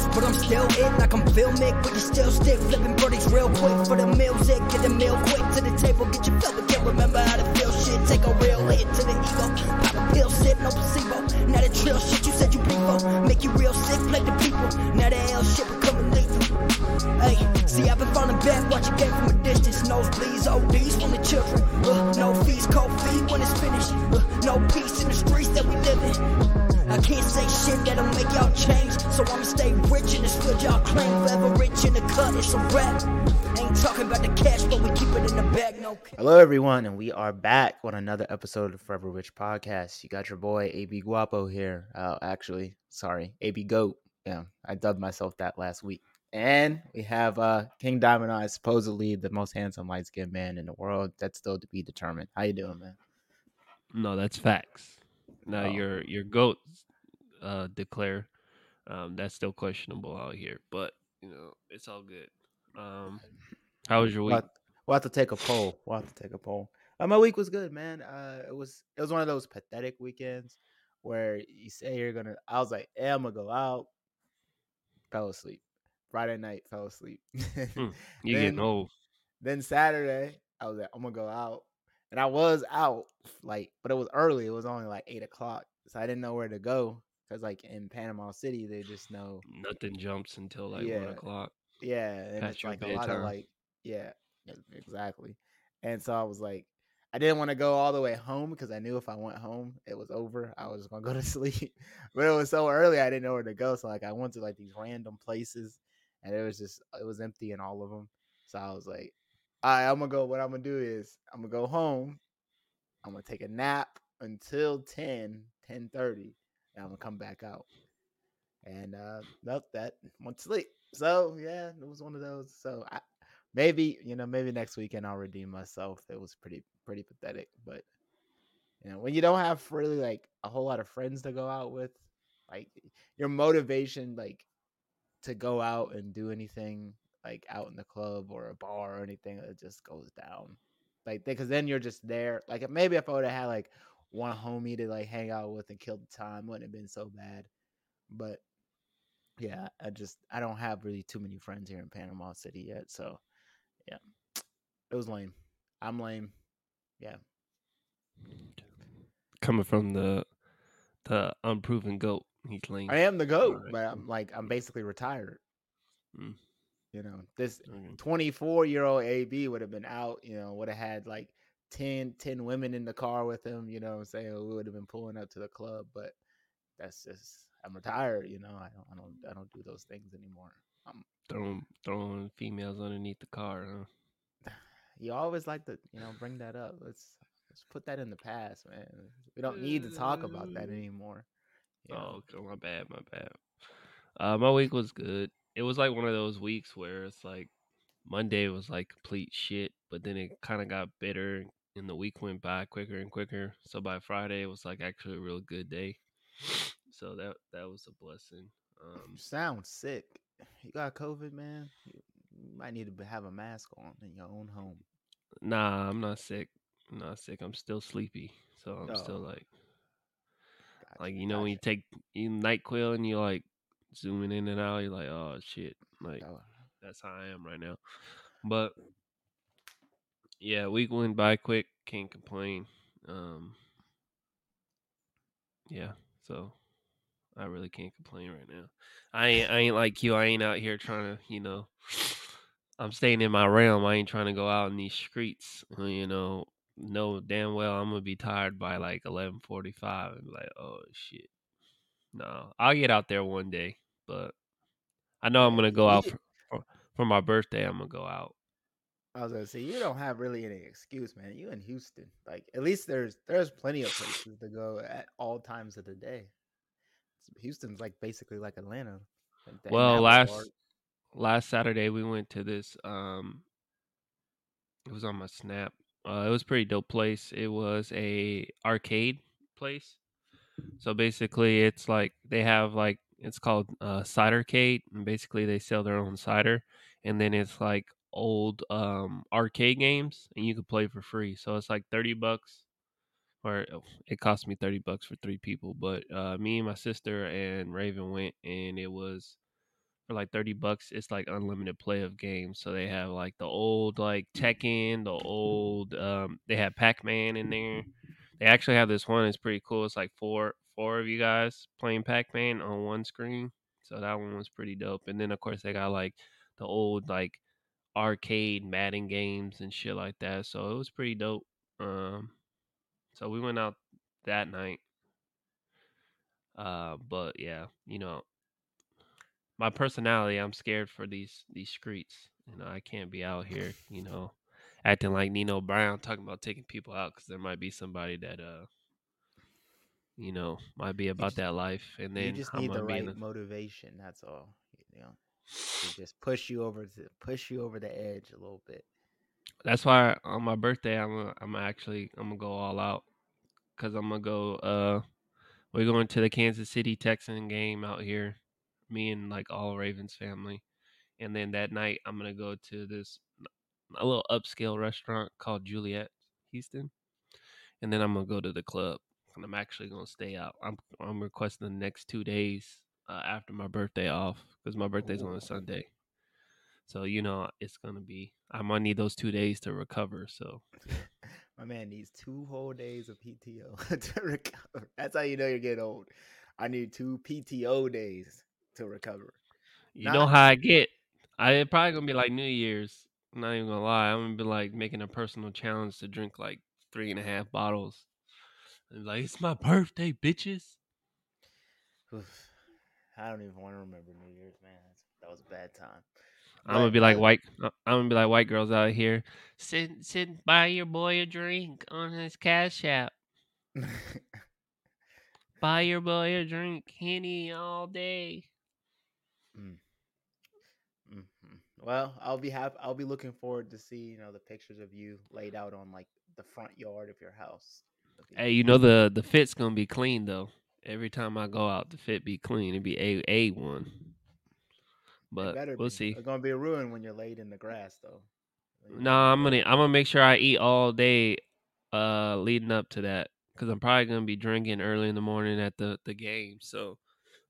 lost, but I'm still it. Like I'm filmic, but you still stick. Flipping birdies real quick for the music. Get the meal quick to the table, get your fill, but can't remember how to feel shit. Take a real hit to the ego. Pop a pill, sit, no placebo. Now the trill shit you said you people. Make you real sick, play the people. Now the L shit becoming lethal. Hey, see, I've been falling back, watch a game from a distance. Nosebleeds, ODs from the children. Uh, no fees, cold feet when it's finished. Uh, no peace in the streets that we live in. I can't say shit that'll make y'all change. So I'ma stay rich in this field y'all claim. Forever rich in the cut, it's a rap. Ain't talking about the cash, but we keep it in the bag, no. Hello, everyone, and we are back on another episode of Forever Rich Podcast. You got your boy AB Guapo here. Uh, actually, sorry, AB Goat. Yeah, I dubbed myself that last week. And we have uh, King Diamond Eyes, supposedly the most handsome light skinned man in the world. That's still to be determined. How you doing, man? No, that's facts. Now Oh. your your goat uh declare um that's still questionable out here, but you know, it's all good. Um how was your week? we'll have to take a poll. We'll have to take a poll. Uh, my week was good, man. Uh, it was it was one of those pathetic weekends where you say you're gonna. I was like, hey, I'm gonna go out. Fell asleep. Friday night, fell asleep. You getting old. Then Saturday, I was like, I'm gonna go out, and I was out like, but it was early. It was only like eight o'clock, so I didn't know where to go because like in Panama City, they just know Nothing jumps until like Yeah. one o'clock. yeah, and it's like a lot of like, yeah, exactly. And so I was like, I didn't want to go all the way home because I knew if I went home, it was over. I was gonna go to sleep. but it was so early, I didn't know where to go. So like, I went to like these random places, and it was just uh, it was empty in all of them. So I was like, all right, I'm gonna go. What I'm gonna do is I'm gonna go home. I'm gonna take a nap until 10, 10 and I'm gonna come back out. And uh nope, that went to sleep. So yeah, it was one of those. So I, maybe you know, maybe next weekend I'll redeem myself. It was pretty pretty pathetic, but you know, when you don't have really like a whole lot of friends to go out with, like your motivation, like to go out and do anything like out in the club or a bar or anything, it just goes down. Like, because then you're just there. Like, maybe if I would have had like one homie to like hang out with and kill the time, wouldn't have been so bad. But yeah, I just I don't have really too many friends here in Panama City yet, so yeah, it was lame. I'm lame. Yeah, Coming from the the unproven goat. He's lame. I am the goat, Alright, but. I'm like I'm basically retired. Mm. You know, this 24 year old AB would have been out, you know, would have had like 10, 10 women in the car with him, you know what I'm saying? We would have been pulling up to the club, but that's just I'm retired, you know. I don't I don't I don't do those things anymore. Um Throwing throwing females underneath the car, huh? you always like to, you know, bring that up. Let's let's put that in the past, man. We don't need to talk about that Uh, anymore. know? Oh, my bad, my bad. Uh, my week was good. It was like one of those weeks where it's like Monday was like complete shit, but then it kind of got better, and the week went by quicker and quicker. So by Friday, it was like actually a real good day. So that that was a blessing. Um, You sound sick. You got COVID, man. You, might need to have a mask on in your own home. nah, I'm not sick. I'm not sick. I'm still sleepy, so I'm still Oh. like Gotcha, like you know when you gotcha. take you Nyquil and you're like zooming in and out, you're like, oh shit, like. Oh, that's how I am right now. But yeah, week went by quick. Can't complain. Um, yeah, so I really can't complain right now. I ain't, I ain't like you. I ain't out here trying to, you know. I'm staying in my realm. I ain't trying to go out in these streets. uh, You know, know damn well I'm gonna be tired by like 11:45 and be like, oh shit. No, I'll get out there one day, but I know I'm gonna go out for, for, for my birthday. I'm gonna go out. I was gonna say you don't have really any excuse, man. You in Houston, like at least there's there's plenty of places to go at all times of the day. Houston's like basically like Atlanta. like, Well, last regard. last Saturday we went to this. Um, it was on my snap. Uh, it was a pretty dope place. It was a arcade place. So basically, it's like they have like it's called uh, Cidercade, and basically they sell their own cider, and then it's like old um arcade games, and you can play for free. So it's like thirty bucks, or oh, it cost me thirty bucks for three people. But uh, me and my sister and Raven went, and it was for like thirty bucks. It's like unlimited play of games. So they have like the old like Tekken, the old um they have Pac Man in there. They actually have this one. It's pretty cool. It's like four four of you guys playing Pac Man on one screen. So that one was pretty dope. And then of course they got like the old like arcade Madden games and shit like that. So it was pretty dope. Um, so we went out that night. Uh, but yeah, you know, my personality, I'm scared for these these streets. You know, I can't be out here, you know, acting like Nino Brown, talking about taking people out because there might be somebody that uh, you know, might be about just- that life, and then you just need the might be in right a- motivation. That's all. You know, just push you over to push you over the edge a little bit. That's why on my birthday I'm I'm actually I'm gonna go all out because I'm gonna go. Uh, we're going to the Kansas City Texan game out here, me and like all Ravens family, and then that night I'm gonna go to this a little upscale restaurant called Juliet Houston, and then I'm gonna go to the club. And I'm actually gonna stay out. I'm I'm requesting the next two days uh, after my birthday off because my birthday's on a Sunday. So you know it's gonna be. I'm gonna need those two days to recover. So My man needs two whole days of PTO to recover. That's how you know you're getting old. I need two PTO days to recover. you Nah. know how I get. I it probably gonna be like New Year's. I'm not even gonna lie. I'm gonna be like making a personal challenge to drink like three and a half bottles. And like it's my birthday, bitches. Oof. I don't even want to remember New Year's, man. That's, that was a bad time. I'm gonna be like white. uh, I'm gonna be like white girls out here. Sit, sit, buy your boy a drink on his cash app. Buy your boy a drink, henny all day. Mhm. Well, I'll be happy. I'll be looking forward to see you know the pictures of you laid out on like the front yard of your house. Hey, you know the the fit's gonna be clean though. Every time I go out, the fit be clean. It be a a one. But better we'll be. see. It's gonna be a ruin when you're laid in the grass, though. No, the I'm gonna. I'm gonna make sure I eat all day, uh, leading up to that, because I'm probably gonna be drinking early in the morning at the the game. So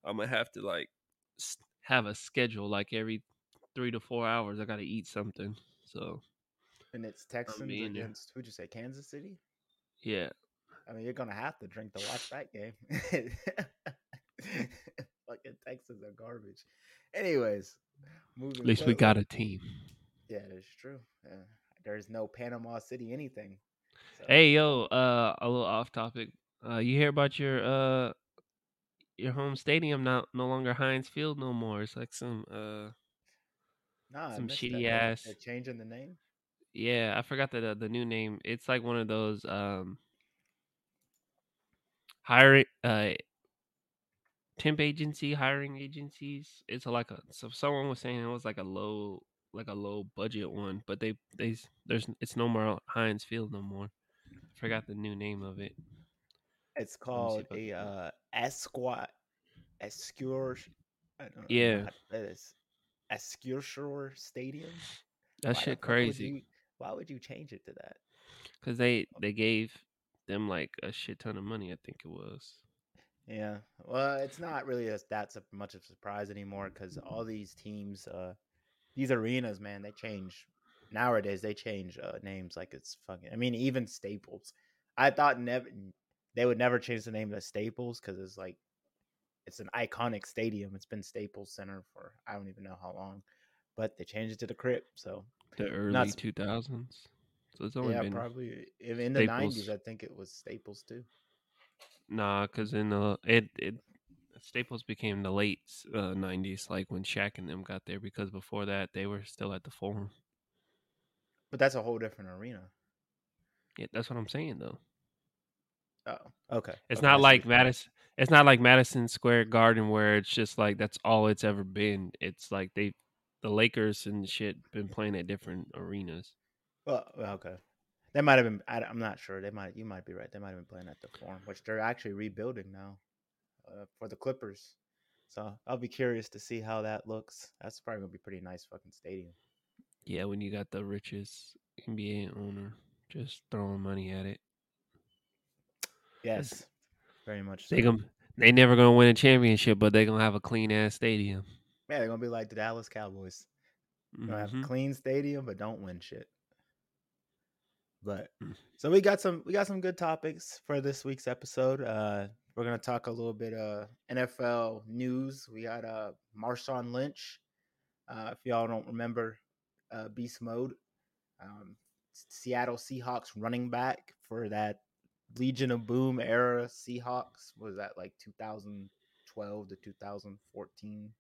I'm gonna have to like have a schedule. Like every three to four hours, I gotta eat something. So And it's Texans against who'd you say? Kansas City. yeah, I mean, you're gonna have to drink to watch that game. Fucking Texans are garbage. Anyways, moving. at least we got a team. Yeah, that's true. Yeah. There's no Panama City anything. So, Hey yo, uh, a little off topic. Uh, you hear about your uh your home stadium not no longer Heinz Field no more. It's like some uh nah, some shitty. Ass- They're changing the name. yeah, I forgot the the new name. It's like one of those um hiring uh temp agency hiring agencies. It's like a so someone was saying it was like a low like a low budget one, but they they there's it's no more Heinz Field no more. I Forgot the new name of it. It's Let me see called a uh, Esquire. Escure. I don't know Yeah. how to say this. Escure Stadium. That Why shit fuck would crazy. you- why would you change it to that? Cause they they gave them like a shit ton of money. I think it was. Yeah, well, it's not really a, that sup- much of a surprise anymore because all these teams, uh, these arenas, man, they change nowadays. They change uh, names like it's fucking. I mean, even Staples. I thought never they would never change the name to Staples because it's like it's an iconic stadium. It's been Staples Center for I don't even know how long, but they changed it to the Crypt. So The early two thousands. So it's only yeah, been probably if in the nineties. I think it was Staples too. nah, cause in the it it Staples became the late uh, nineties, like when Shaq and them got there. Because before that, they were still at the Forum. But that's a whole different arena. Yeah, that's what I'm saying though. Oh, okay. It's okay, not like. Madison. It's not like Madison Square Garden where it's just like that's all it's ever been. It's like they, the Lakers and shit, been playing at different arenas. Well, okay. They might have been. I, am not sure. They might. You might be right. They might have been playing at the Forum, which they're actually rebuilding now uh, for the Clippers. So I'll be curious to see how that looks. That's probably gonna be pretty nice fucking stadium. Yeah, when you got the richest NBA owner just throwing money at it, Yes, very much. So. they gon' they never gonna win a championship, but they're gonna have a clean ass stadium. Yeah, they're gonna be like the Dallas Cowboys. Gonna have a Mhm. clean stadium, but don't win shit. But Mm. so we got some we got some good topics for this week's episode. Uh we're gonna talk a little bit uh NFL news. We got uh Marshawn Lynch. Uh if y'all don't remember uh Beast Mode, um Seattle Seahawks running back for that Legion of Boom era Seahawks. Was that like 2012 to 2014?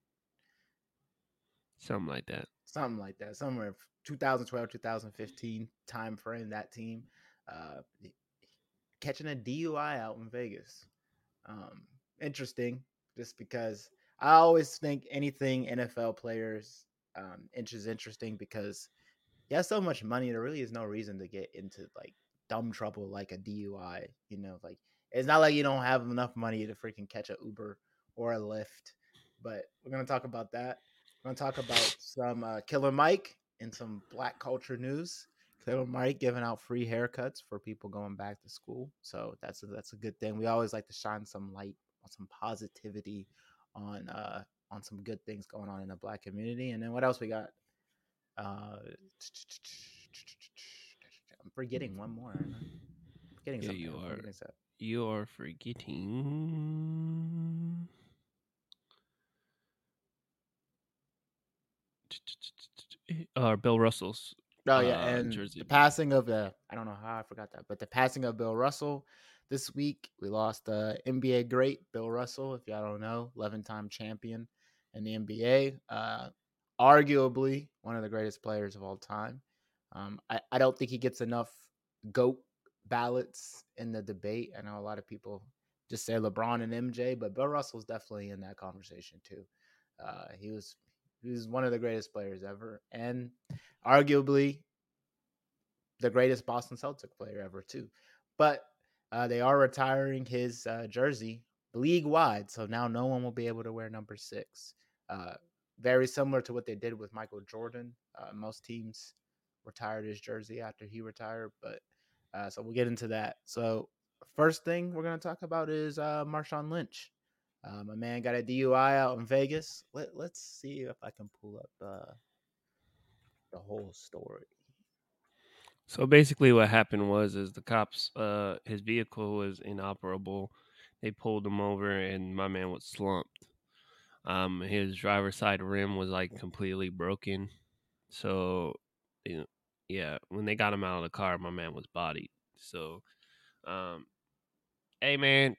Something like that. Something like that somewhere 2012 2015 time frame that team uh catching a dui out in vegas. Um interesting just because i always think anything nfl players um is interesting because he has so much money there really is no reason to get into like dumb trouble like a dui you know like it's not like you don't have enough money to freaking catch a uber or a lyft but we're gonna talk about that we're gonna talk about some uh, Killer Mike and some Black culture news. Killer Mike giving out free haircuts for people going back to school, so that's a, that's a good thing. We always like to shine some light on some positivity on uh, on some good things going on in the Black community. And then what else we got? Uh, I'm forgetting one more. I'm forgetting Yeah, something. you are. You are forgetting. Uh, Bill Russell's. Oh yeah, uh, and jersey. the passing of the I don't know how I forgot that, but the passing of Bill Russell this week. We lost uh, NBA great Bill Russell. If y'all don't know, eleven-time champion in the NBA, uh, arguably one of the greatest players of all time. Um, I, I don't think he gets enough goat ballots in the debate. I know a lot of people just say LeBron and MJ, but Bill Russell's definitely in that conversation too. Uh, he was was one of the greatest players ever, and arguably the greatest Boston Celtic player ever too. But uh, they are retiring his uh, jersey league wide, so now no one will be able to wear number six. Uh, very similar to what they did with Michael Jordan. Uh, most teams retired his jersey after he retired, but uh, so we'll get into that. So first thing we're gonna talk about is uh, Marshawn Lynch. Uh, my man got a DUI out in Vegas. Let Let's see if I can pull up uh, the whole story. So basically, what happened was, is the cops, uh, his vehicle was inoperable. They pulled him over, and my man was slumped. Um, his driver's side rim was like completely broken. So, you know, yeah, when they got him out of the car, my man was bodied. So, um, hey man,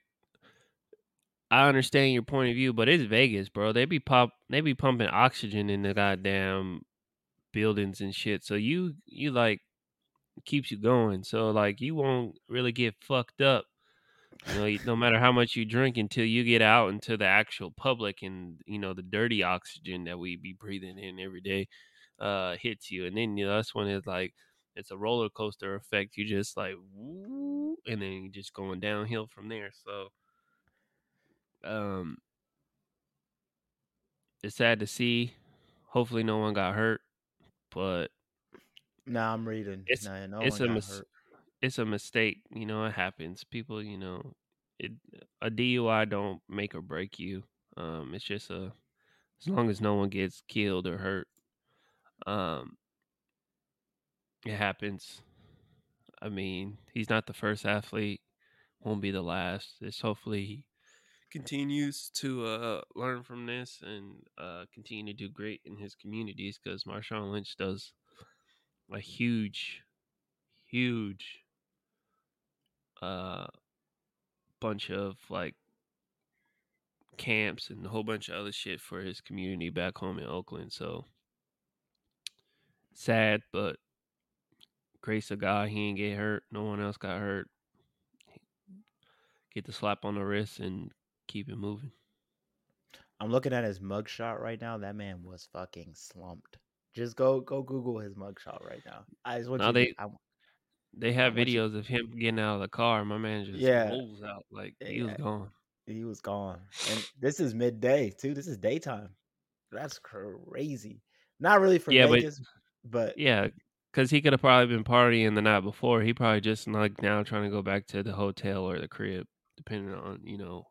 I understand your point of view, but it's Vegas, bro. They be pop, they be pumping oxygen in the goddamn buildings and shit. So you, you like keeps you going. So like you won't really get fucked up. You know, no matter how much you drink until you get out into the actual public and you know the dirty oxygen that we be breathing in every day uh hits you, and then you know that's when it's like it's a roller coaster effect. You just like woo, and then you're just going downhill from there. So, um, it's sad to see. Hopefully, no one got hurt, but No, I'm reading. It's- no, no it's a mis- it's a mistake. You know, it happens. People, you know, it a DUI don't make or break you. Um, it's just a as long as no one gets killed or hurt. Um, it happens. I mean, he's not the first athlete. Won't be the last. It's hopefully continues to uh, learn from this and uh, continue to do great in his communities because Marshawn Lynch does a huge, huge uh, bunch of like camps and a whole bunch of other shit for his community back home in Oakland. So sad, but grace of God, he ain't get hurt. No one else got hurt. Get the slap on the wrist and keep it moving. I'm looking at his mugshot right now. That man was fucking slumped. Just go go Google his mugshot right now. I just want Now you. they- to, I, They have want you- videos of him getting out of the car. My man just Yeah. rolls out like he was gone. he was gone, and this is midday too. This is daytime. That's crazy. Not really for Yeah, but- Vegas, but, Yeah, because he could have probably been partying the night before. He probably just like now trying to go back to the hotel or the crib, depending on you know.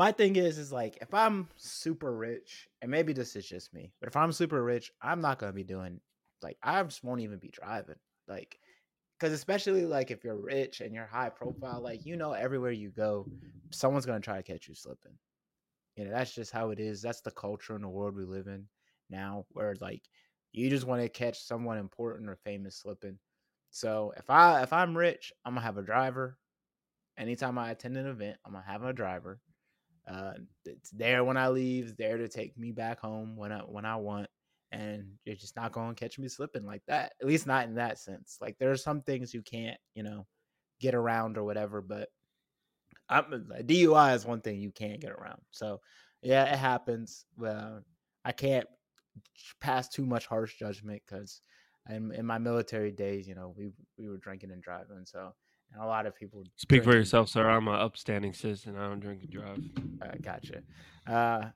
My thing is is like if I'm super rich, and maybe this is just me, but if I'm super rich, I'm not gonna be doing like I just won't even be driving. Like because especially like if you're rich and you're high profile, like you know everywhere you go, someone's gonna try to catch you slipping. You know, that's just how it is. That's the culture in the world we live in now, where like you just want to catch someone important or famous slipping. So if I if I'm rich, I'm gonna have a driver. Anytime I attend an event, I'm gonna have a driver. Uh, it's there when I leave, it's there to take me back home when I when I want, and you're just not going to catch me slipping like that. At least not in that sense. Like there are some things you can't, you know, get around or whatever, but I'm a DUI is one thing you can't get around. So yeah, it happens. Well, I can't pass too much harsh judgment because in, in my military days, you know, we we were drinking and driving. So and a lot of people speak for yourself, sir. I'm an upstanding citizen. I don't drink and drive. Uh, gotcha. Uh,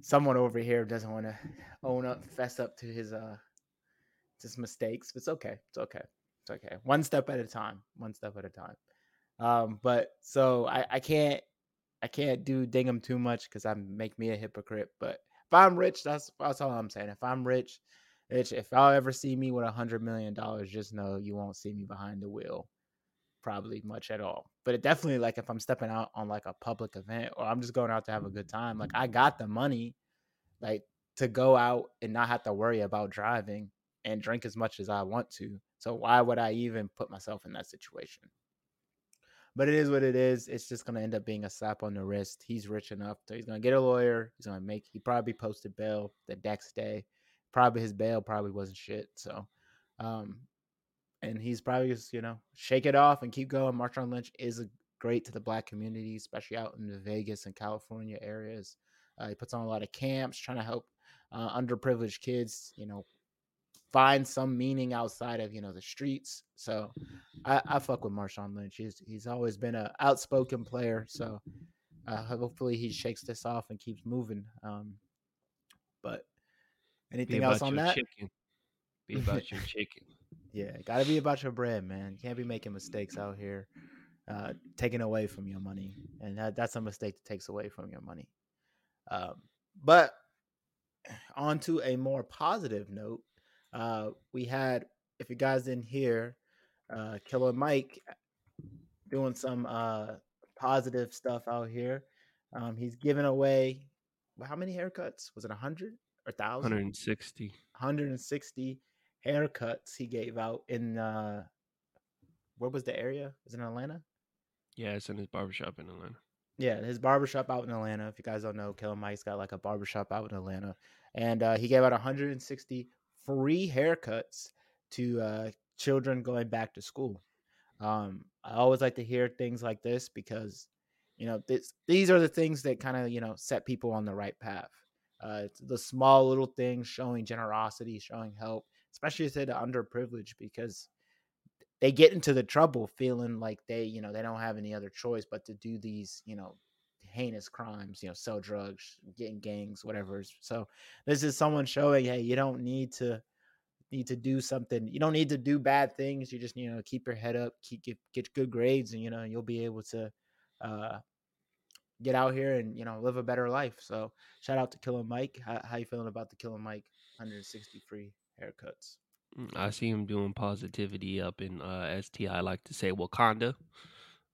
someone over here doesn't want to own up, fess up to his uh his mistakes. But it's okay. It's okay. It's okay. One step at a time. One step at a time. Um, but so I, I can't I can't do ding him too much because I make me a hypocrite. But if I'm rich, that's that's all I'm saying. If I'm rich, rich if y'all ever see me with a hundred million dollars, just know you won't see me behind the wheel probably much at all. But it definitely like if I'm stepping out on like a public event or I'm just going out to have a good time, like I got the money like to go out and not have to worry about driving and drink as much as I want to. So why would I even put myself in that situation? But it is what it is. It's just gonna end up being a slap on the wrist. He's rich enough, so he's gonna get a lawyer. He's gonna make. He probably posted bail the next day. Probably his bail probably wasn't shit. So, um, and he's probably just you know shake it off and keep going. Marshawn Lynch is a great to the black community, especially out in the Vegas and California areas. Uh, he puts on a lot of camps, trying to help uh, underprivileged kids, you know, find some meaning outside of you know the streets. So I, I fuck with Marshawn Lynch. He's he's always been an outspoken player. So uh, hopefully he shakes this off and keeps moving. Um, but anything else on that? Chicken. Be about your chicken. Yeah, gotta be about your bread, man. You can't be making mistakes out here, uh, taking away from your money, and that, that's a mistake that takes away from your money. Um, but on to a more positive note, uh, we had, if you guys didn't hear, uh, Killer Mike doing some uh, positive stuff out here. Um, he's giving away how many haircuts? Was it a hundred or thousand? 160. 160 haircuts he gave out in uh where was the area? Was it in Atlanta? Yeah, it's in his barbershop in Atlanta. Yeah, his barbershop out in Atlanta. If you guys don't know, Killer Mike's got like a barbershop out in Atlanta. And uh, he gave out 160 free haircuts to uh, children going back to school. Um, I always like to hear things like this because, you know, this, these are the things that kind of, you know, set people on the right path. Uh, the small little things showing generosity, showing help, especially to the underprivileged, because they get into the trouble feeling like they, you know, they don't have any other choice but to do these, you know, heinous crimes, you know, sell drugs, get in gangs, whatever. So this is someone showing, hey, you don't need to need to do something. You don't need to do bad things. You just, you know, keep your head up, keep get, get good grades, and you know, you'll be able to uh get out here and you know live a better life. So shout out to Killer Mike. How, how you feeling about the Killer Mike 160 free haircuts? Mm, I see him doing positivity up in uh, ST. I like to say Wakanda.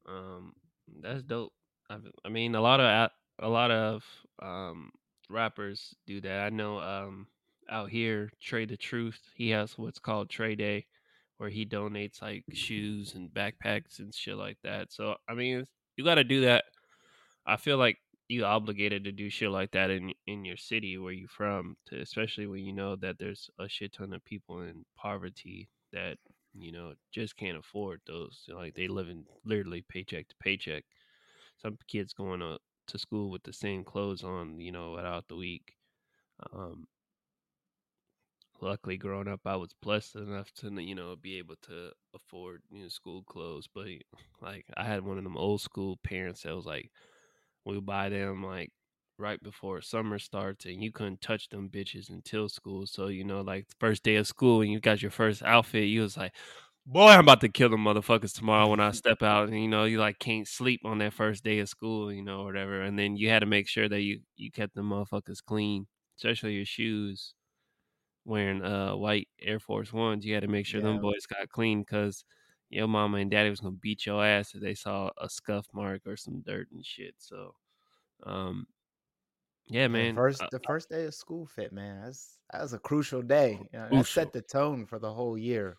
Um, that's dope. I, I mean, a lot of a lot of um, rappers do that. I know um, out here, Trae the Truth. He has what's called Trae Day, where he donates like shoes and backpacks and shit like that. So I mean, you got to do that. I feel like you obligated to do shit like that in in your city where you from, to, especially when you know that there's a shit ton of people in poverty that you know just can't afford those. Like they live in literally paycheck to paycheck. Some kids going to to school with the same clothes on, you know, throughout the week. Um, luckily, growing up, I was blessed enough to you know be able to afford you know school clothes. But like I had one of them old school parents that was like we buy them like right before summer starts and you couldn't touch them bitches until school. So, you know, like the first day of school and you got your first outfit, you was like, Boy, I'm about to kill them motherfuckers tomorrow when I step out. And, you know, you like can't sleep on that first day of school, you know, whatever. And then you had to make sure that you you kept the motherfuckers clean, especially your shoes. Wearing uh white Air Force Ones, you had to make sure them boys got clean because your mama and daddy was gonna beat your ass if they saw a scuff mark or some dirt and shit. So, um, yeah, man. first uh, the first day of school fit, man. That's that was a crucial day. You know, that set the tone for the whole year.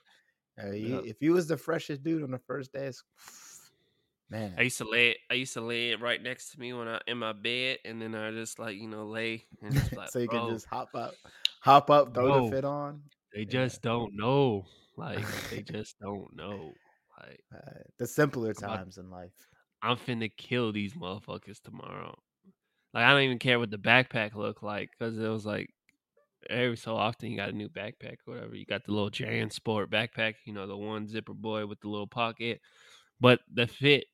Uh, you, Yep. If you was the freshest dude on the first day, man, I used to lay. I used to lay it right next to me when I in my bed, and then I just like you know lay and just like, so you can just hop up, hop up, throw Bro. the fit on. they yeah. just don't know. Like they just don't know. Like Uh, the simpler about- times in life. I'm finna kill these motherfuckers tomorrow. Like I don't even care what the backpack look like because it was like every so often you got a new backpack or whatever. You got the little JanSport backpack, you know, the one zipper boy with the little pocket. But the fit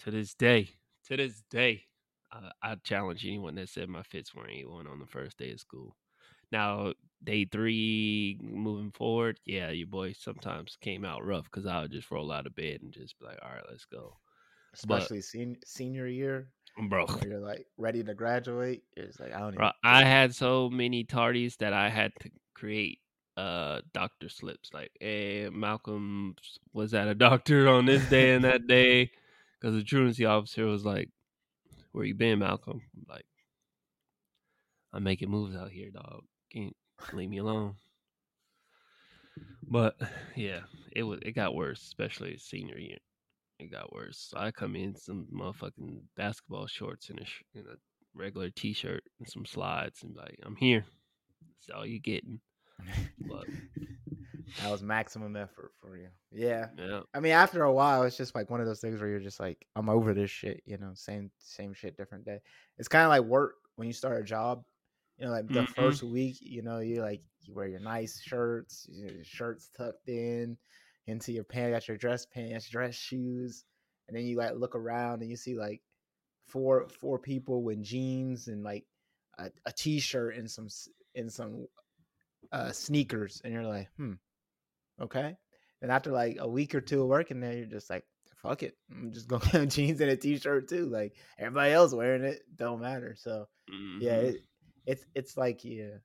to this day, to this day, I, I challenge anyone that said my fits weren't A1 on the first day of school. Now, day three moving forward, yeah, your boy sometimes came out rough because I would just roll out of bed and just be like, all right, let's go. But- Especially sen- senior year, Bro, you're like ready to graduate. It's like I don't Bro. I had so many tardies that I had to create uh doctor slips like hey malcolm was at a doctor on this day and that day because the truancy officer was like where you been malcolm I'm like i'm making moves out here dog can't leave me alone but yeah it was it got worse especially senior year it got worse so i come in some motherfucking basketball shorts and a, sh- and a regular t-shirt and some slides and like i'm here that's all you getting but that was maximum effort for you. Yeah. yeah I mean, after a while, it's just like one of those things where you're just like, I'm over this shit. You know, same same shit, different day. It's kind of like work when you start a job. You know, like the Mhm. first week, you know, you like you wear your nice shirts, your shirts tucked in into your pants, got your dress pants, dress shoes, and then you like look around and you see like four four people with jeans and like a, a t-shirt and some and some uh sneakers, and you're like, hmm, okay. And after like a week or two of working there, you're just like, fuck it. I'm just gonna have jeans and a t-shirt too. Like everybody else wearing it, don't matter. So yeah, Mhm. it, it's it's like yeah,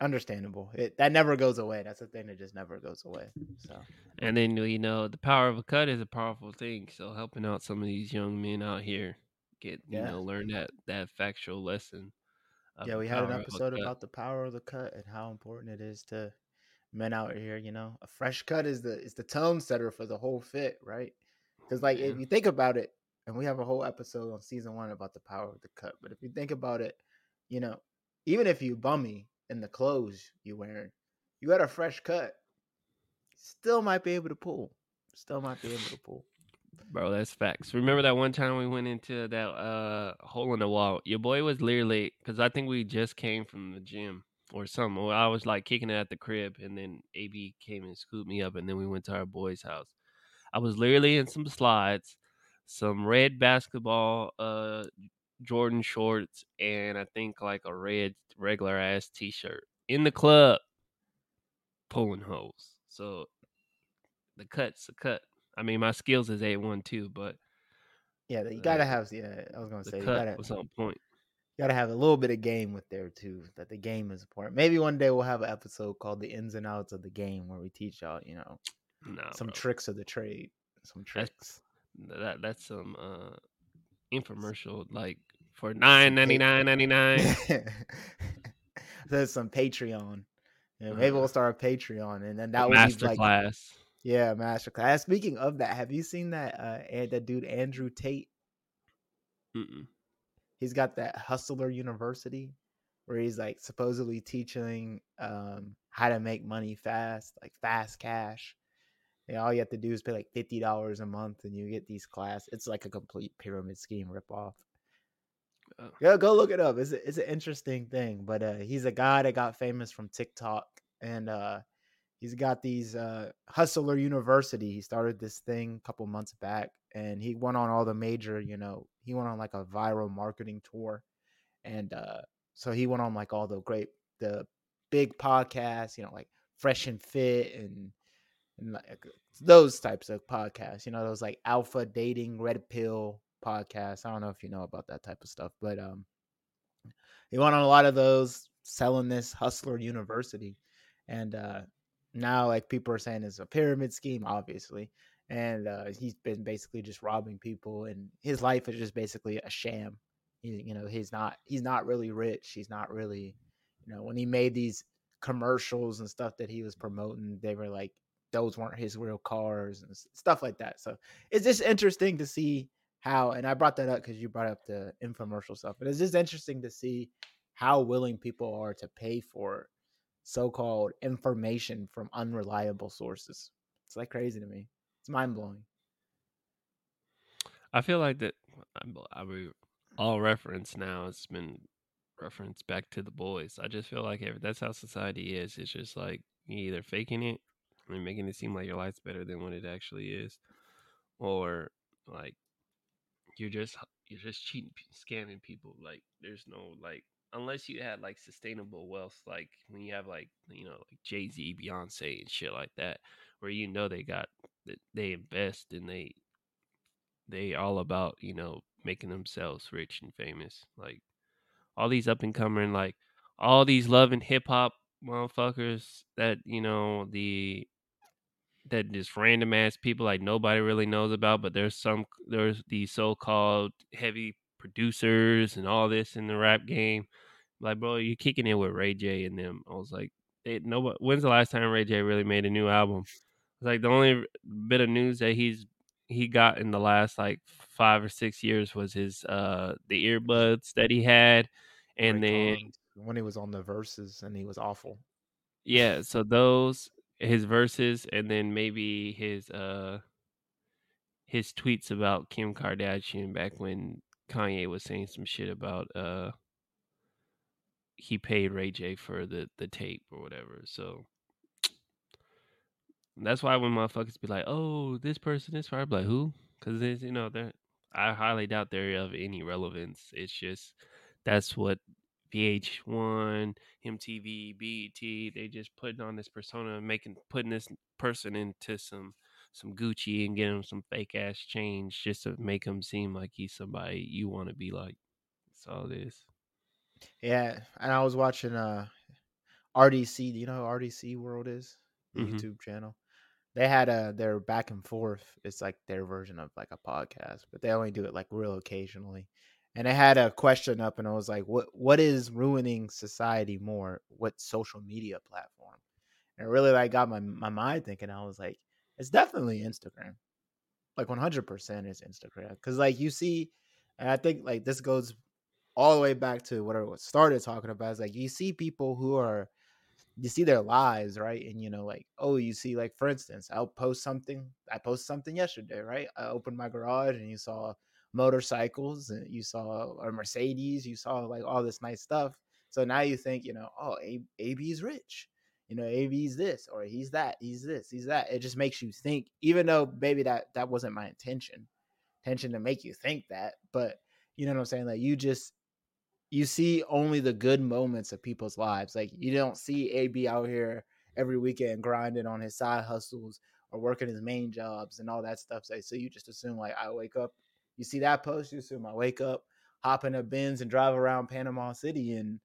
understandable. It that never goes away. That's the thing that just never goes away. So and then you know the power of a cut is a powerful thing so helping out some of these young men out here get you Yeah. know learn that that factual lesson yeah, we had an power of a episode about the power of the cut and how important it is to men out here. You know, a fresh cut is the is the tone setter for the whole fit, right? Because like if you think about it, and we have a whole episode on season one about the power of the cut. But if you think about it, you know, even if you bummy in the clothes you wearing, you got a fresh cut, still might be able to pull. Still might be able to pull. Bro, that's facts. Remember that one time we went into that uh hole in the wall? Your boy was literally because I think we just came from the gym or something. I was like kicking it at the crib, and then AB came and scooped me up, and then we went to our boy's house. I was literally in some slides, some red basketball uh Jordan shorts, and I think like a red regular ass t shirt in the club pulling holes. So the cut's a cut. I mean, my skills is A one too, but Yeah, you gotta Uh, have. Yeah, I was gonna the say you gotta was on point. gotta have a little bit of game with there too. That the game is important. Maybe one day we'll have an episode called "The Ins and Outs of the Game" where we teach y'all, you know, Nah, some bro. tricks of the trade, some That's- tricks. that that's some uh infomercial like for nine ninety nine ninety nine. There's some Patreon. Yeah, maybe we'll Uh, start a Patreon, and then that master be like, class. yeah, master class. Speaking of that, have you seen that? Uh, and that dude Andrew Tate. Mm-mm. he's got that hustler university where he's like supposedly teaching um how to make money fast like fast cash and all you have to do is pay like $50 a month and you get these class it's like a complete pyramid scheme ripoff Oh. go go look it up it's, a, it's an interesting thing but uh he's a guy that got famous from tiktok and uh he's got these uh hustler university he started this thing a couple months back and he went on all the major you know he went on like a viral marketing tour and uh so he went on like all the great the big podcasts you know like fresh and fit and and like those types of podcasts. You know, those like alpha dating, red pill podcasts. I don't know if you know about that type of stuff, but um, he went on a lot of those selling this hustler university, and uh, now like people are saying it's a pyramid scheme, obviously, and uh, he's been basically just robbing people, and his life is just basically a sham. He, you know, he's not he's not really rich. He's not really, you know, when he made these commercials and stuff that he was promoting, they were like those weren't his real cars and stuff like that. So it's just interesting to see how, and I brought that up because you brought up the infomercial stuff, but it's just interesting to see how willing people are to pay for so-called information from unreliable sources. It's like crazy to me. It's mind blowing. I feel like that. I mean, all reference now has been referenced back to the boys. I just feel like that's how society is. It's just like you either faking it Mean, making it seem like your life's better than what it actually is, or like you're just you're just cheating, scamming people. Like there's no like unless you had like sustainable wealth, like when you have like you know like Jay Z, Beyonce, and shit like that, where you know they got they invest and they they all about you know making themselves rich and famous. Like all these up and coming like all these love and hip hop motherfuckers that you know the that just random ass people like nobody really knows about, but there's some there's these so called heavy producers and all this in the rap game. Like, bro, you kicking it with Ray J and them. I was like, they, nobody. When's the last time Ray J really made a new album? It's like the only bit of news that he's he got in the last like five or six years was his uh the earbuds that he had, and then when he was on the Verzuz and he was awful. Yeah, so those his Verzuz and then maybe his uh his tweets about Kim Kardashian back when Kanye was saying some shit about uh he paid Ray J for the the tape or whatever. So that's why when motherfuckers be like, "Oh, this person is for," like, "Who?" Because it's you know they're I highly doubt they're of any relevance. It's just that's what VH1, MTV, BET, they just putting on this persona, making putting this person into some some Gucci and getting him some fake ass change just to make him seem like he's somebody you want to be like. That's all it is. Yeah, and I was watching uh RDC. Do you know RDC World is? Mm-hmm. YouTube channel. They had a their back and forth. It's like their version of like a podcast, but they only do it like real occasionally and I had a question up, and I was like, "What what is ruining society more? What social media platform?" And it really like got my my mind thinking. I was like, "It's definitely Instagram, like one hundred percent is Instagram." Because like you see, and I think like this goes all the way back to what I started talking about. Is like you see people who are you see their lives, right? And you know, like, oh, you see, like, for instance, I'll post something. I posted something yesterday, right? I opened my garage and you saw motorcycles you saw a Mercedes, you saw like all this nice stuff. So now you think, you know, oh, A- AB's rich. You know, AB's this or he's that, he's this, he's that. It just makes you think, even though maybe that that wasn't my intention, intention to make you think that, but you know what I'm saying? Like you just you see only the good moments of people's lives. Like you don't see AB out here every weekend grinding on his side hustles or working his main jobs and all that stuff. So you just assume like I wake up you see that post, you assume I wake up, hop in a Benz, and drive around Panama City and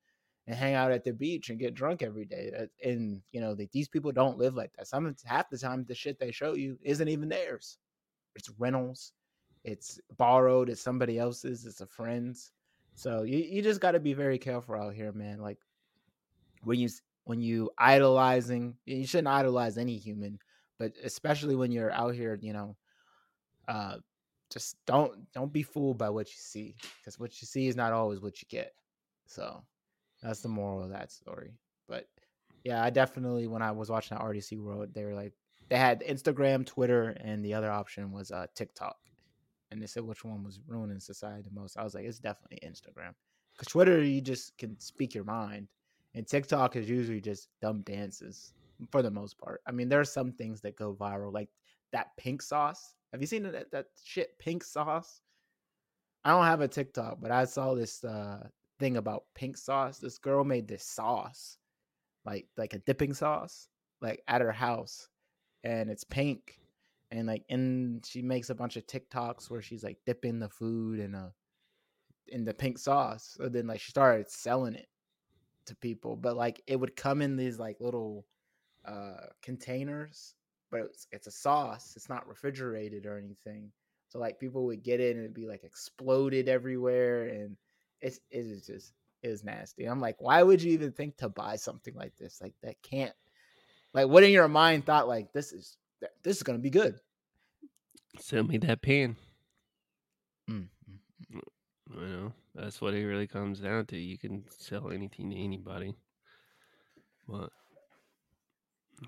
and hang out at the beach and get drunk every day. And you know these people don't live like that. Some half the time the shit they show you isn't even theirs. It's rentals, it's borrowed, it's somebody else's, it's a friend's. So you, you just got to be very careful out here, man. Like when you when you idolizing, you shouldn't idolize any human, but especially when you're out here, you know, uh, just don't don't be fooled by what you see because what you see is not always what you get. So that's the moral of that story. But yeah i definitely when i was watching that rdc world they were like they had instagram twitter and the other option was uh tiktok. And they said which one was ruining society the most. I was like it's definitely instagram. Because twitter you just can speak your mind and tiktok is usually just dumb dances for the most part. I mean there are some things that go viral like that pink sauce have you seen that that shit pink sauce? I don't have a TikTok, but I saw this uh, thing about pink sauce. This girl made this sauce, like like a dipping sauce, like at her house, and it's pink. And like, and she makes a bunch of TikToks where she's like dipping the food in a in the pink sauce. So then like she started selling it to people, but like it would come in these like little uh containers, but it's, it's a sauce. It's not refrigerated or anything. So like people would get it and it'd be like exploded everywhere, and it's it is just it was nasty. I'm like, why would you even think to buy something like this? Like that can't like what in your mind thought like this is this is gonna be good. Sell me that pen. Mm. mm, mm. mm you know, that's what it really comes down to. You can sell anything to anybody. But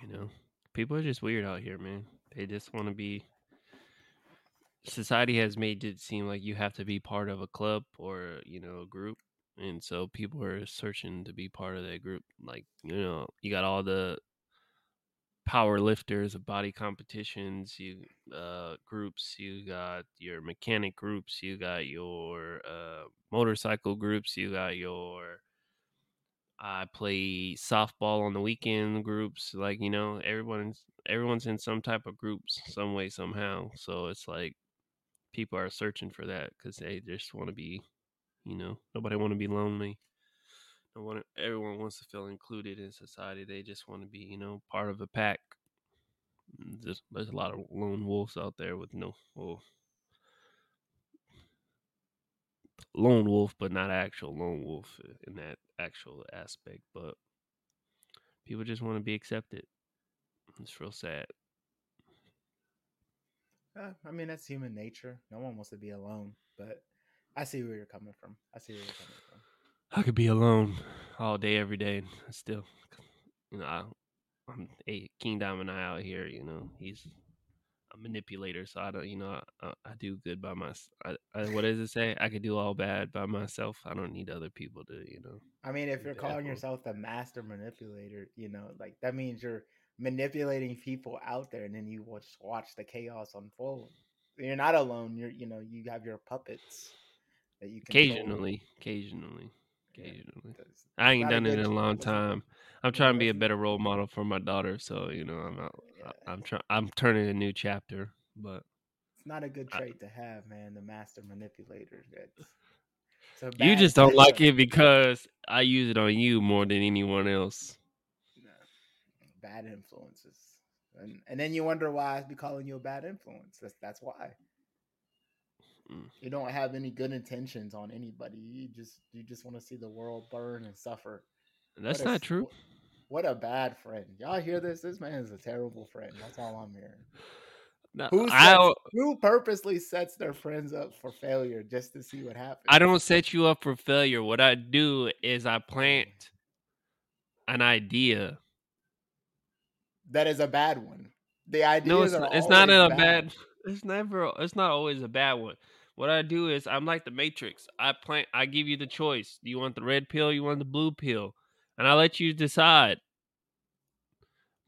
you know, people are just weird out here, man. They just want to be society has made it seem like you have to be part of a club or, you know, a group. And so people are searching to be part of that group. Like, you know, you got all the power lifters body competitions you uh groups you got your mechanic groups you got your uh motorcycle groups you got your i play softball on the weekend groups like you know everyone's everyone's in some type of groups some way somehow so it's like people are searching for that because they just want to be you know nobody want to be lonely. No one everyone wants to feel included in society they just want to be you know part of a pack. Mm, there's, there's a lot of lone wolves out there with no well, lone wolf but not actual lone wolf eh, in that actual aspect but people just want to be accepted it's real sad Uh, I mean, that's human nature. No one wants to be alone, but I see where you're coming from. I see where you're coming from. I could be alone all day, every day, and still, you know, I, I'm a King Diamond out here. You know, he's a manipulator, so I don't, you know, I, I do good by myself. What does it say? I could do all bad by myself. I don't need other people to, you know. I mean, if you're calling yourself the master manipulator, you know, like that means you're manipulating people out there, and then you watch watch the chaos unfold. You're not alone. You're, you know, you have your puppets that you can Occasionally, occasionally, Yeah, occasionally. that's- I ain't done it in a long time. I'm trying to be a better role model for my daughter, so you know, I'm not. Yeah. I, I'm trying. I'm turning a new chapter, but It's not a good I- trait to have, man. The master manipulator. That's you just don't like it because I use it on you more than anyone else. no, bad influences, and and then you wonder why I'd be calling you a bad influence. That's that's why. Mm. You don't have any good intentions on anybody. You just you just want to see the world burn and suffer. That's not true. Wh- What a bad friend. Y'all hear this? This man is a terrible friend. That's all I'm hearing. No, Who sets, who purposely sets their friends up for failure just to see what happens? I don't set you up for failure. What I do is I plant mm. an idea. That is a bad one. The ideas No, it's are not, it's not a bad. It's never. It's not always a bad one. What I do is I'm like the Matrix. I plant. I give you the choice. Do you want the red pill? You want the blue pill? And I let you decide.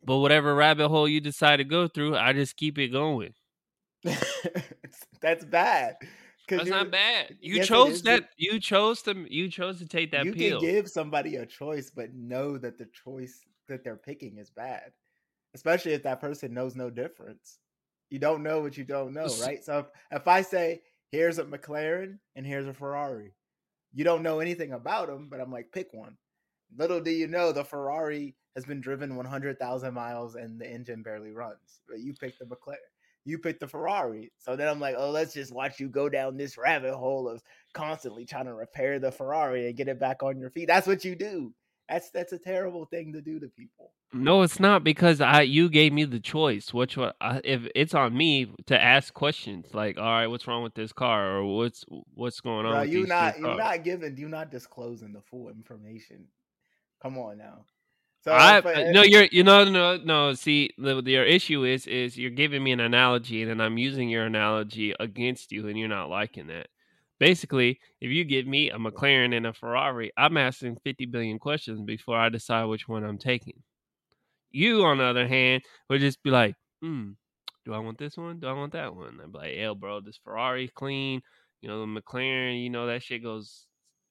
But whatever rabbit hole you decide to go through, I just keep it going. That's bad. That's not bad. You yes, chose that. You chose to. You chose to take that you pill. can give somebody a choice, but know that the choice that they're picking is bad. Especially if that person knows no difference. You don't know what you don't know, right? So if, if I say, here's a McLaren and here's a Ferrari, you don't know anything about them, but I'm like, pick one. Little do you know, the Ferrari has been driven 100,000 miles and the engine barely runs. But you picked the McLaren. You picked the Ferrari. So then I'm like, oh, let's just watch you go down this rabbit hole of constantly trying to repair the Ferrari and get it back on your feet. That's what you do. That's that's a terrible thing to do to people. No, it's not because I you gave me the choice. Which one? I, if it's on me to ask questions like, all right, what's wrong with this car, or what's what's going on? Bro, with you these two not you cars? not giving you not disclosing the full information. Come on now. So I uh, uh, no, you're you know no no. See, the, your issue is is you're giving me an analogy, and then I'm using your analogy against you, and you're not liking that. Basically, if you give me a McLaren and a Ferrari, I'm asking 50 billion questions before I decide which one I'm taking. You, on the other hand, would just be like, hmm, do I want this one? Do I want that one? I'd be like, hell, bro, this Ferrari clean. You know, the McLaren, you know, that shit goes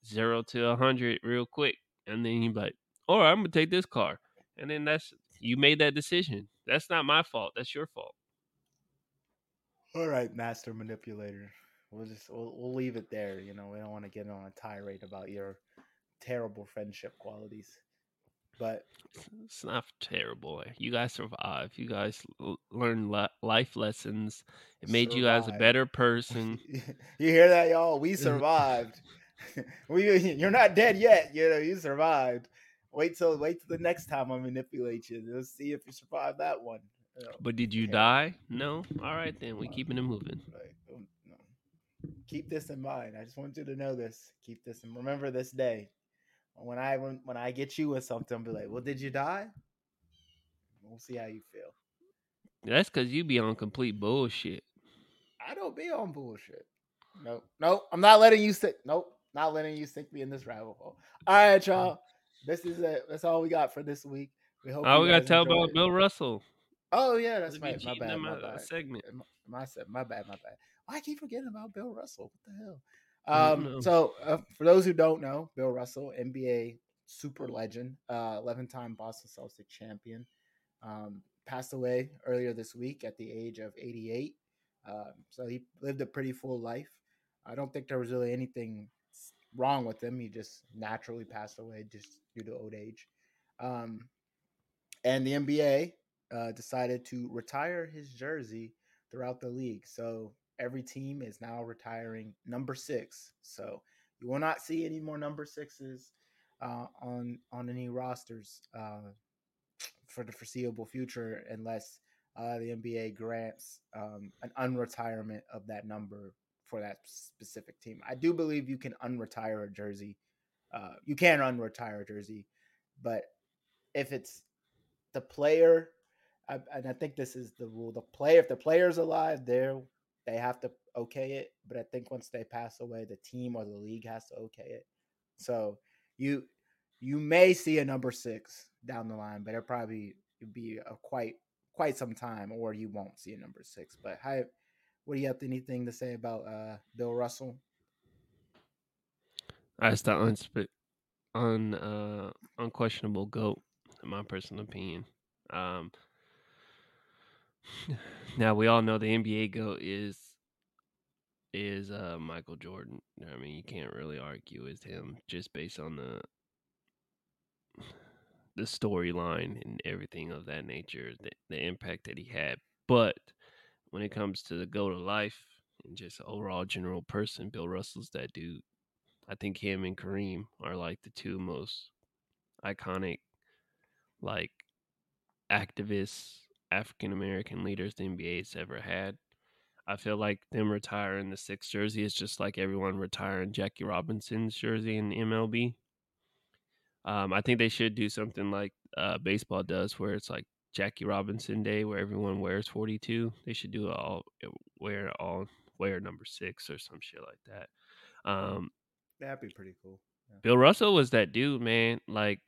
zero to a 100 real quick. And then you'd be like, right, I'm going to take this car. And then that's, You made that decision. That's not my fault. That's your fault. All right, master manipulator. We'll just we'll, we'll leave it there. You know, we don't want to get on a tirade about your terrible friendship qualities. But It's not terrible. Eh, you guys survive. You guys l- learn li- life lessons. It made you guys a better person. you hear that, y'all? We survived. we you're not dead yet. You know, you survived. Wait till wait till the next time I manipulate you. Let's see if you survive that one. You know, But did you die? No. All right then. We keeping it moving. oh, no. Keep this in mind. I just want you to know this. Keep this and remember this day. When I when, when I get you with something, I'll be like, "Well, did you die?" We'll see how you feel. That's because you be on complete bullshit. I don't be on bullshit. Nope. Nope. I'm not letting you sit. Nope. Not letting you sink me in this rabbit hole. All right, y'all. This is it. That's all we got for this week. We hope. Oh, we gotta tell about it. Bill Russell. Oh yeah, that's right. My bad. My uh, bad. segment. My, my, my bad. My bad. Why I keep forgetting about Bill Russell? What the hell? Um, so uh, for those who don't know, Bill Russell, NBA super legend, uh, 11-time Boston Celtics champion, um, passed away earlier this week at the age of 88. Um, so he lived a pretty full life. I don't think there was really anything wrong with him. He just naturally passed away just due to old age. Um, and the NBA uh, decided to retire his jersey throughout the league. So every team is now retiring number six. So you will not see any more number sixes uh, on on any rosters uh, for the foreseeable future, unless uh, the NBA grants um, an unretirement of that number for that specific team. I do believe you can unretire a jersey. Uh, you can unretire a jersey, but if it's the player, I, and I think this is the rule: the player, if the player's alive, there they have to okay it. But I think once they pass away, the team or the league has to okay it. So you you may see a number six down the line, but it probably be a quite quite some time, or you won't see a number six. But hi, what do you have anything to say about uh, Bill Russell? That's the unsp- un uh, unquestionable goat, in my personal opinion. Um, now we all know the NBA goat is is uh, Michael Jordan. I mean, you can't really argue with him just based on the the storyline and everything of that nature, the, the impact that he had. But when it comes to the go to life and just overall general person, Bill Russell's that dude. I think him and Kareem are like the two most iconic, like activists, African American leaders the NBA's ever had. I feel like them retiring the sixth jersey is just like everyone retiring Jackie Robinson's jersey in MLB. Um, I think they should do something like uh, baseball does, where it's like Jackie Robinson Day, where everyone wears forty two. They should do it all wear all wear number six or some shit like that. Um, That'd be pretty cool. Bill Russell was that dude, man. Like,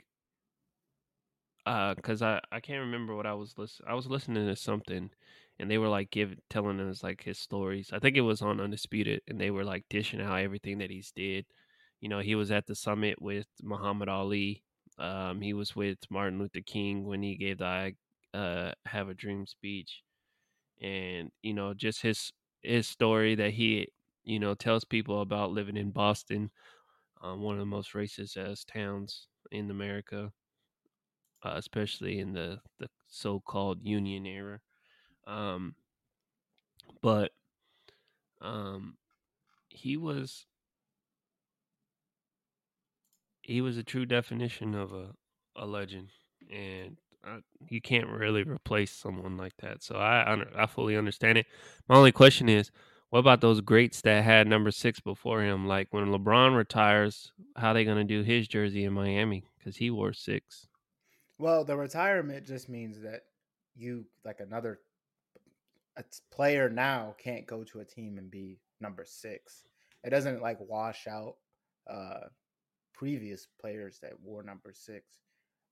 uh, cause I I can't remember what I was listening. I was listening to something, and they were like giving telling us like his stories. I think it was on Undisputed, and they were like dishing out everything that he's did. You know, he was at the summit with Muhammad Ali. Um, he was with Martin Luther King when he gave the I uh, "Have a Dream" speech, and you know, just his his story that he you know tells people about living in Boston, um, one of the most racist towns in America, uh, especially in the the so-called Union era. Um, but um, he was he was a true definition of a a legend, and you can't really replace someone like that. So I I fully understand it. My only question is, what about those greats that had number six before him? Like when LeBron retires, how they gonna do his jersey in Miami? Because he wore six. Well, the retirement just means that you like another player now can't go to a team and be number six. It doesn't like wash out uh previous players that wore number six.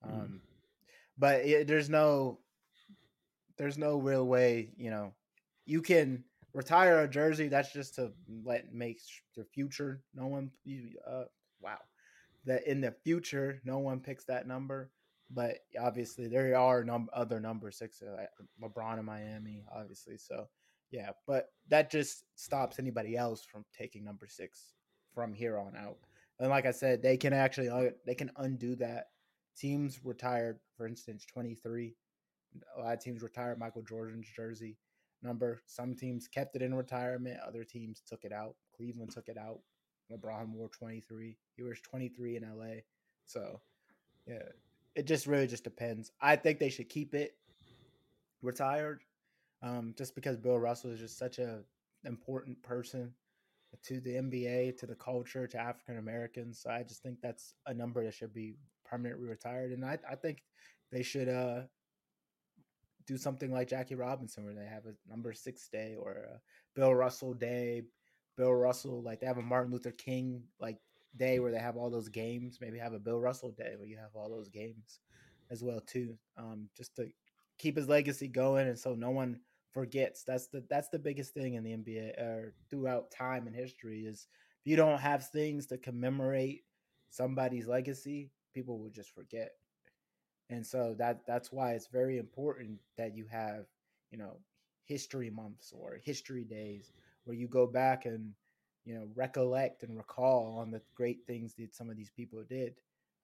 Mm. But it, there's no there's no real way you know you can retire a jersey that's just to let make the future no one uh wow that in the future no one picks that number but obviously there are num- other number sixes, like LeBron in Miami, obviously. So yeah, but that just stops anybody else from taking number six from here on out. And like I said, they can actually uh, they can undo that. Teams retired, for instance, twenty three. A lot of teams retired Michael Jordan's jersey number. Some teams kept it in retirement. Other teams took it out. Cleveland took it out. LeBron wore 23. He wears 23 in LA. So, yeah, it just really just depends. I think they should keep it retired um, just because Bill Russell is just such a important person to the NBA, to the culture, to African Americans. So I just think that's a number that should be permanently retired. And I, I think they should uh, do something like Jackie Robinson, where they have a number six day or Bill Russell day. Bill Russell, like they have a Martin Luther King like day where they have all those games. Maybe have a Bill Russell day where you have all those games as well too. Um, just to keep his legacy going, and so no one forgets. That's the that's the biggest thing in the NBA or throughout time and history is if you don't have things to commemorate somebody's legacy, people will just forget. And so that that's why it's very important that you have, you know, history months or history days where you go back and you know recollect and recall on the great things that some of these people did.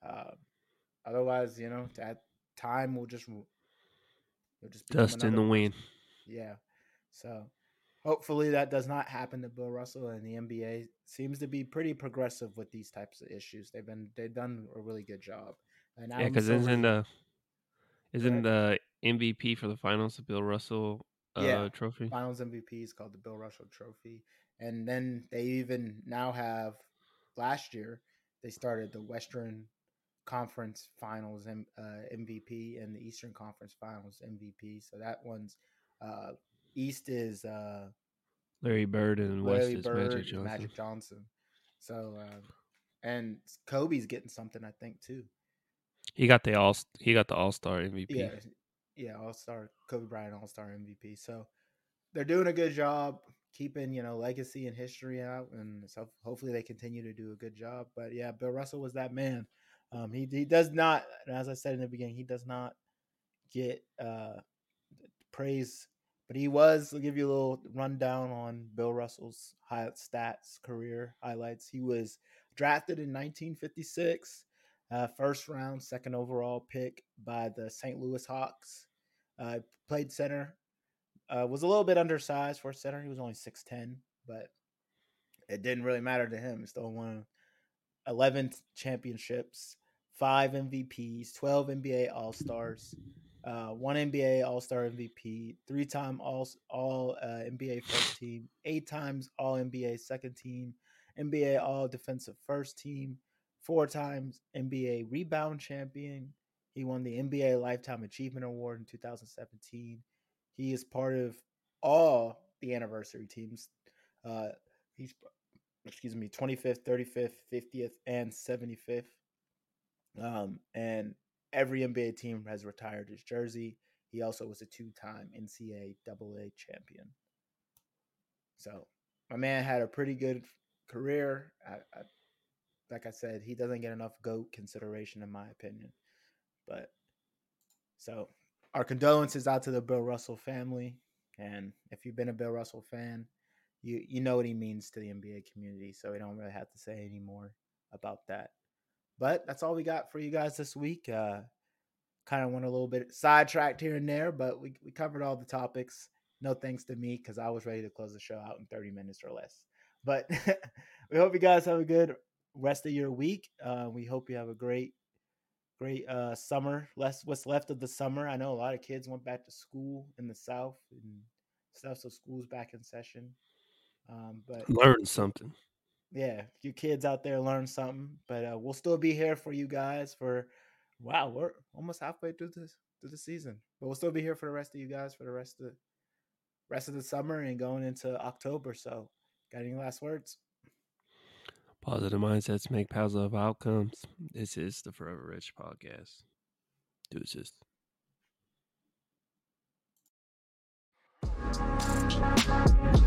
Uh, otherwise, you know, that time will just will just dust in the wind. Yeah. So hopefully that does not happen to Bill Russell and the NBA seems to be pretty progressive with these types of issues. They've been they've done a really good job. And yeah, because isn't the isn't the MVP for the finals the Bill Russell uh, yeah, trophy? Finals MVP is called the Bill Russell Trophy, and then they even now have last year they started the Western Conference Finals uh, MVP and the Eastern Conference Finals MVP. So that one's uh, East is uh, Larry Bird and Larry West Bird is Magic Johnson. Magic Johnson. So uh, and Kobe's getting something, I think, too. He got the all. He got the All Star MVP. Yeah, yeah, All Star Kobe Bryant All Star MVP. So they're doing a good job keeping you know legacy and history out, and so hopefully they continue to do a good job. But yeah, Bill Russell was that man. Um, he he does not, as I said in the beginning, he does not get uh, praise but he was, I'll give you a little rundown on Bill Russell's high stats career highlights. He was drafted in 1956, uh, first round, second overall pick by the St. Louis Hawks. Uh, played center, uh, was a little bit undersized for center. He was only 6'10, but it didn't really matter to him. He still won 11 championships, five MVPs, 12 NBA All Stars uh, one NBA All Star MVP, three time All All uh, NBA first team, eight times All NBA second team, NBA All Defensive first team, four times NBA rebound champion. He won the NBA Lifetime Achievement Award in 2017. He is part of all the anniversary teams. Uh, he's excuse me, 25th, 35th, 50th, and 75th. Um, every NBA team has retired his jersey. He also was a two-time NCAA AA champion. So my man had a pretty good career. I, I, like I said, he doesn't get enough GOAT consideration, in my opinion. But so our condolences out to the Bill Russell family. And if you've been a Bill Russell fan, you you know what he means to the NBA community. So we don't really have to say any more about that. But that's all we got for you guys this week. Uh, kind of went a little bit sidetracked here and there, but we, we covered all the topics. No thanks to me because I was ready to close the show out in 30 minutes or less. But we hope you guys have a good rest of your week. Uh, we hope you have a great, great uh, summer. Less what's left of the summer. I know a lot of kids went back to school in the South and stuff, so school's back in session. Um, but learn something yeah, you kids out there learn something. But uh, we'll still be here for you guys for wow, we're almost halfway through this through the season. But we'll still be here for the rest of you guys for the rest of the rest of the summer and going into October. So got any last words? Positive mindsets make positive outcomes. This is the Forever Rich podcast. Deuces. Thank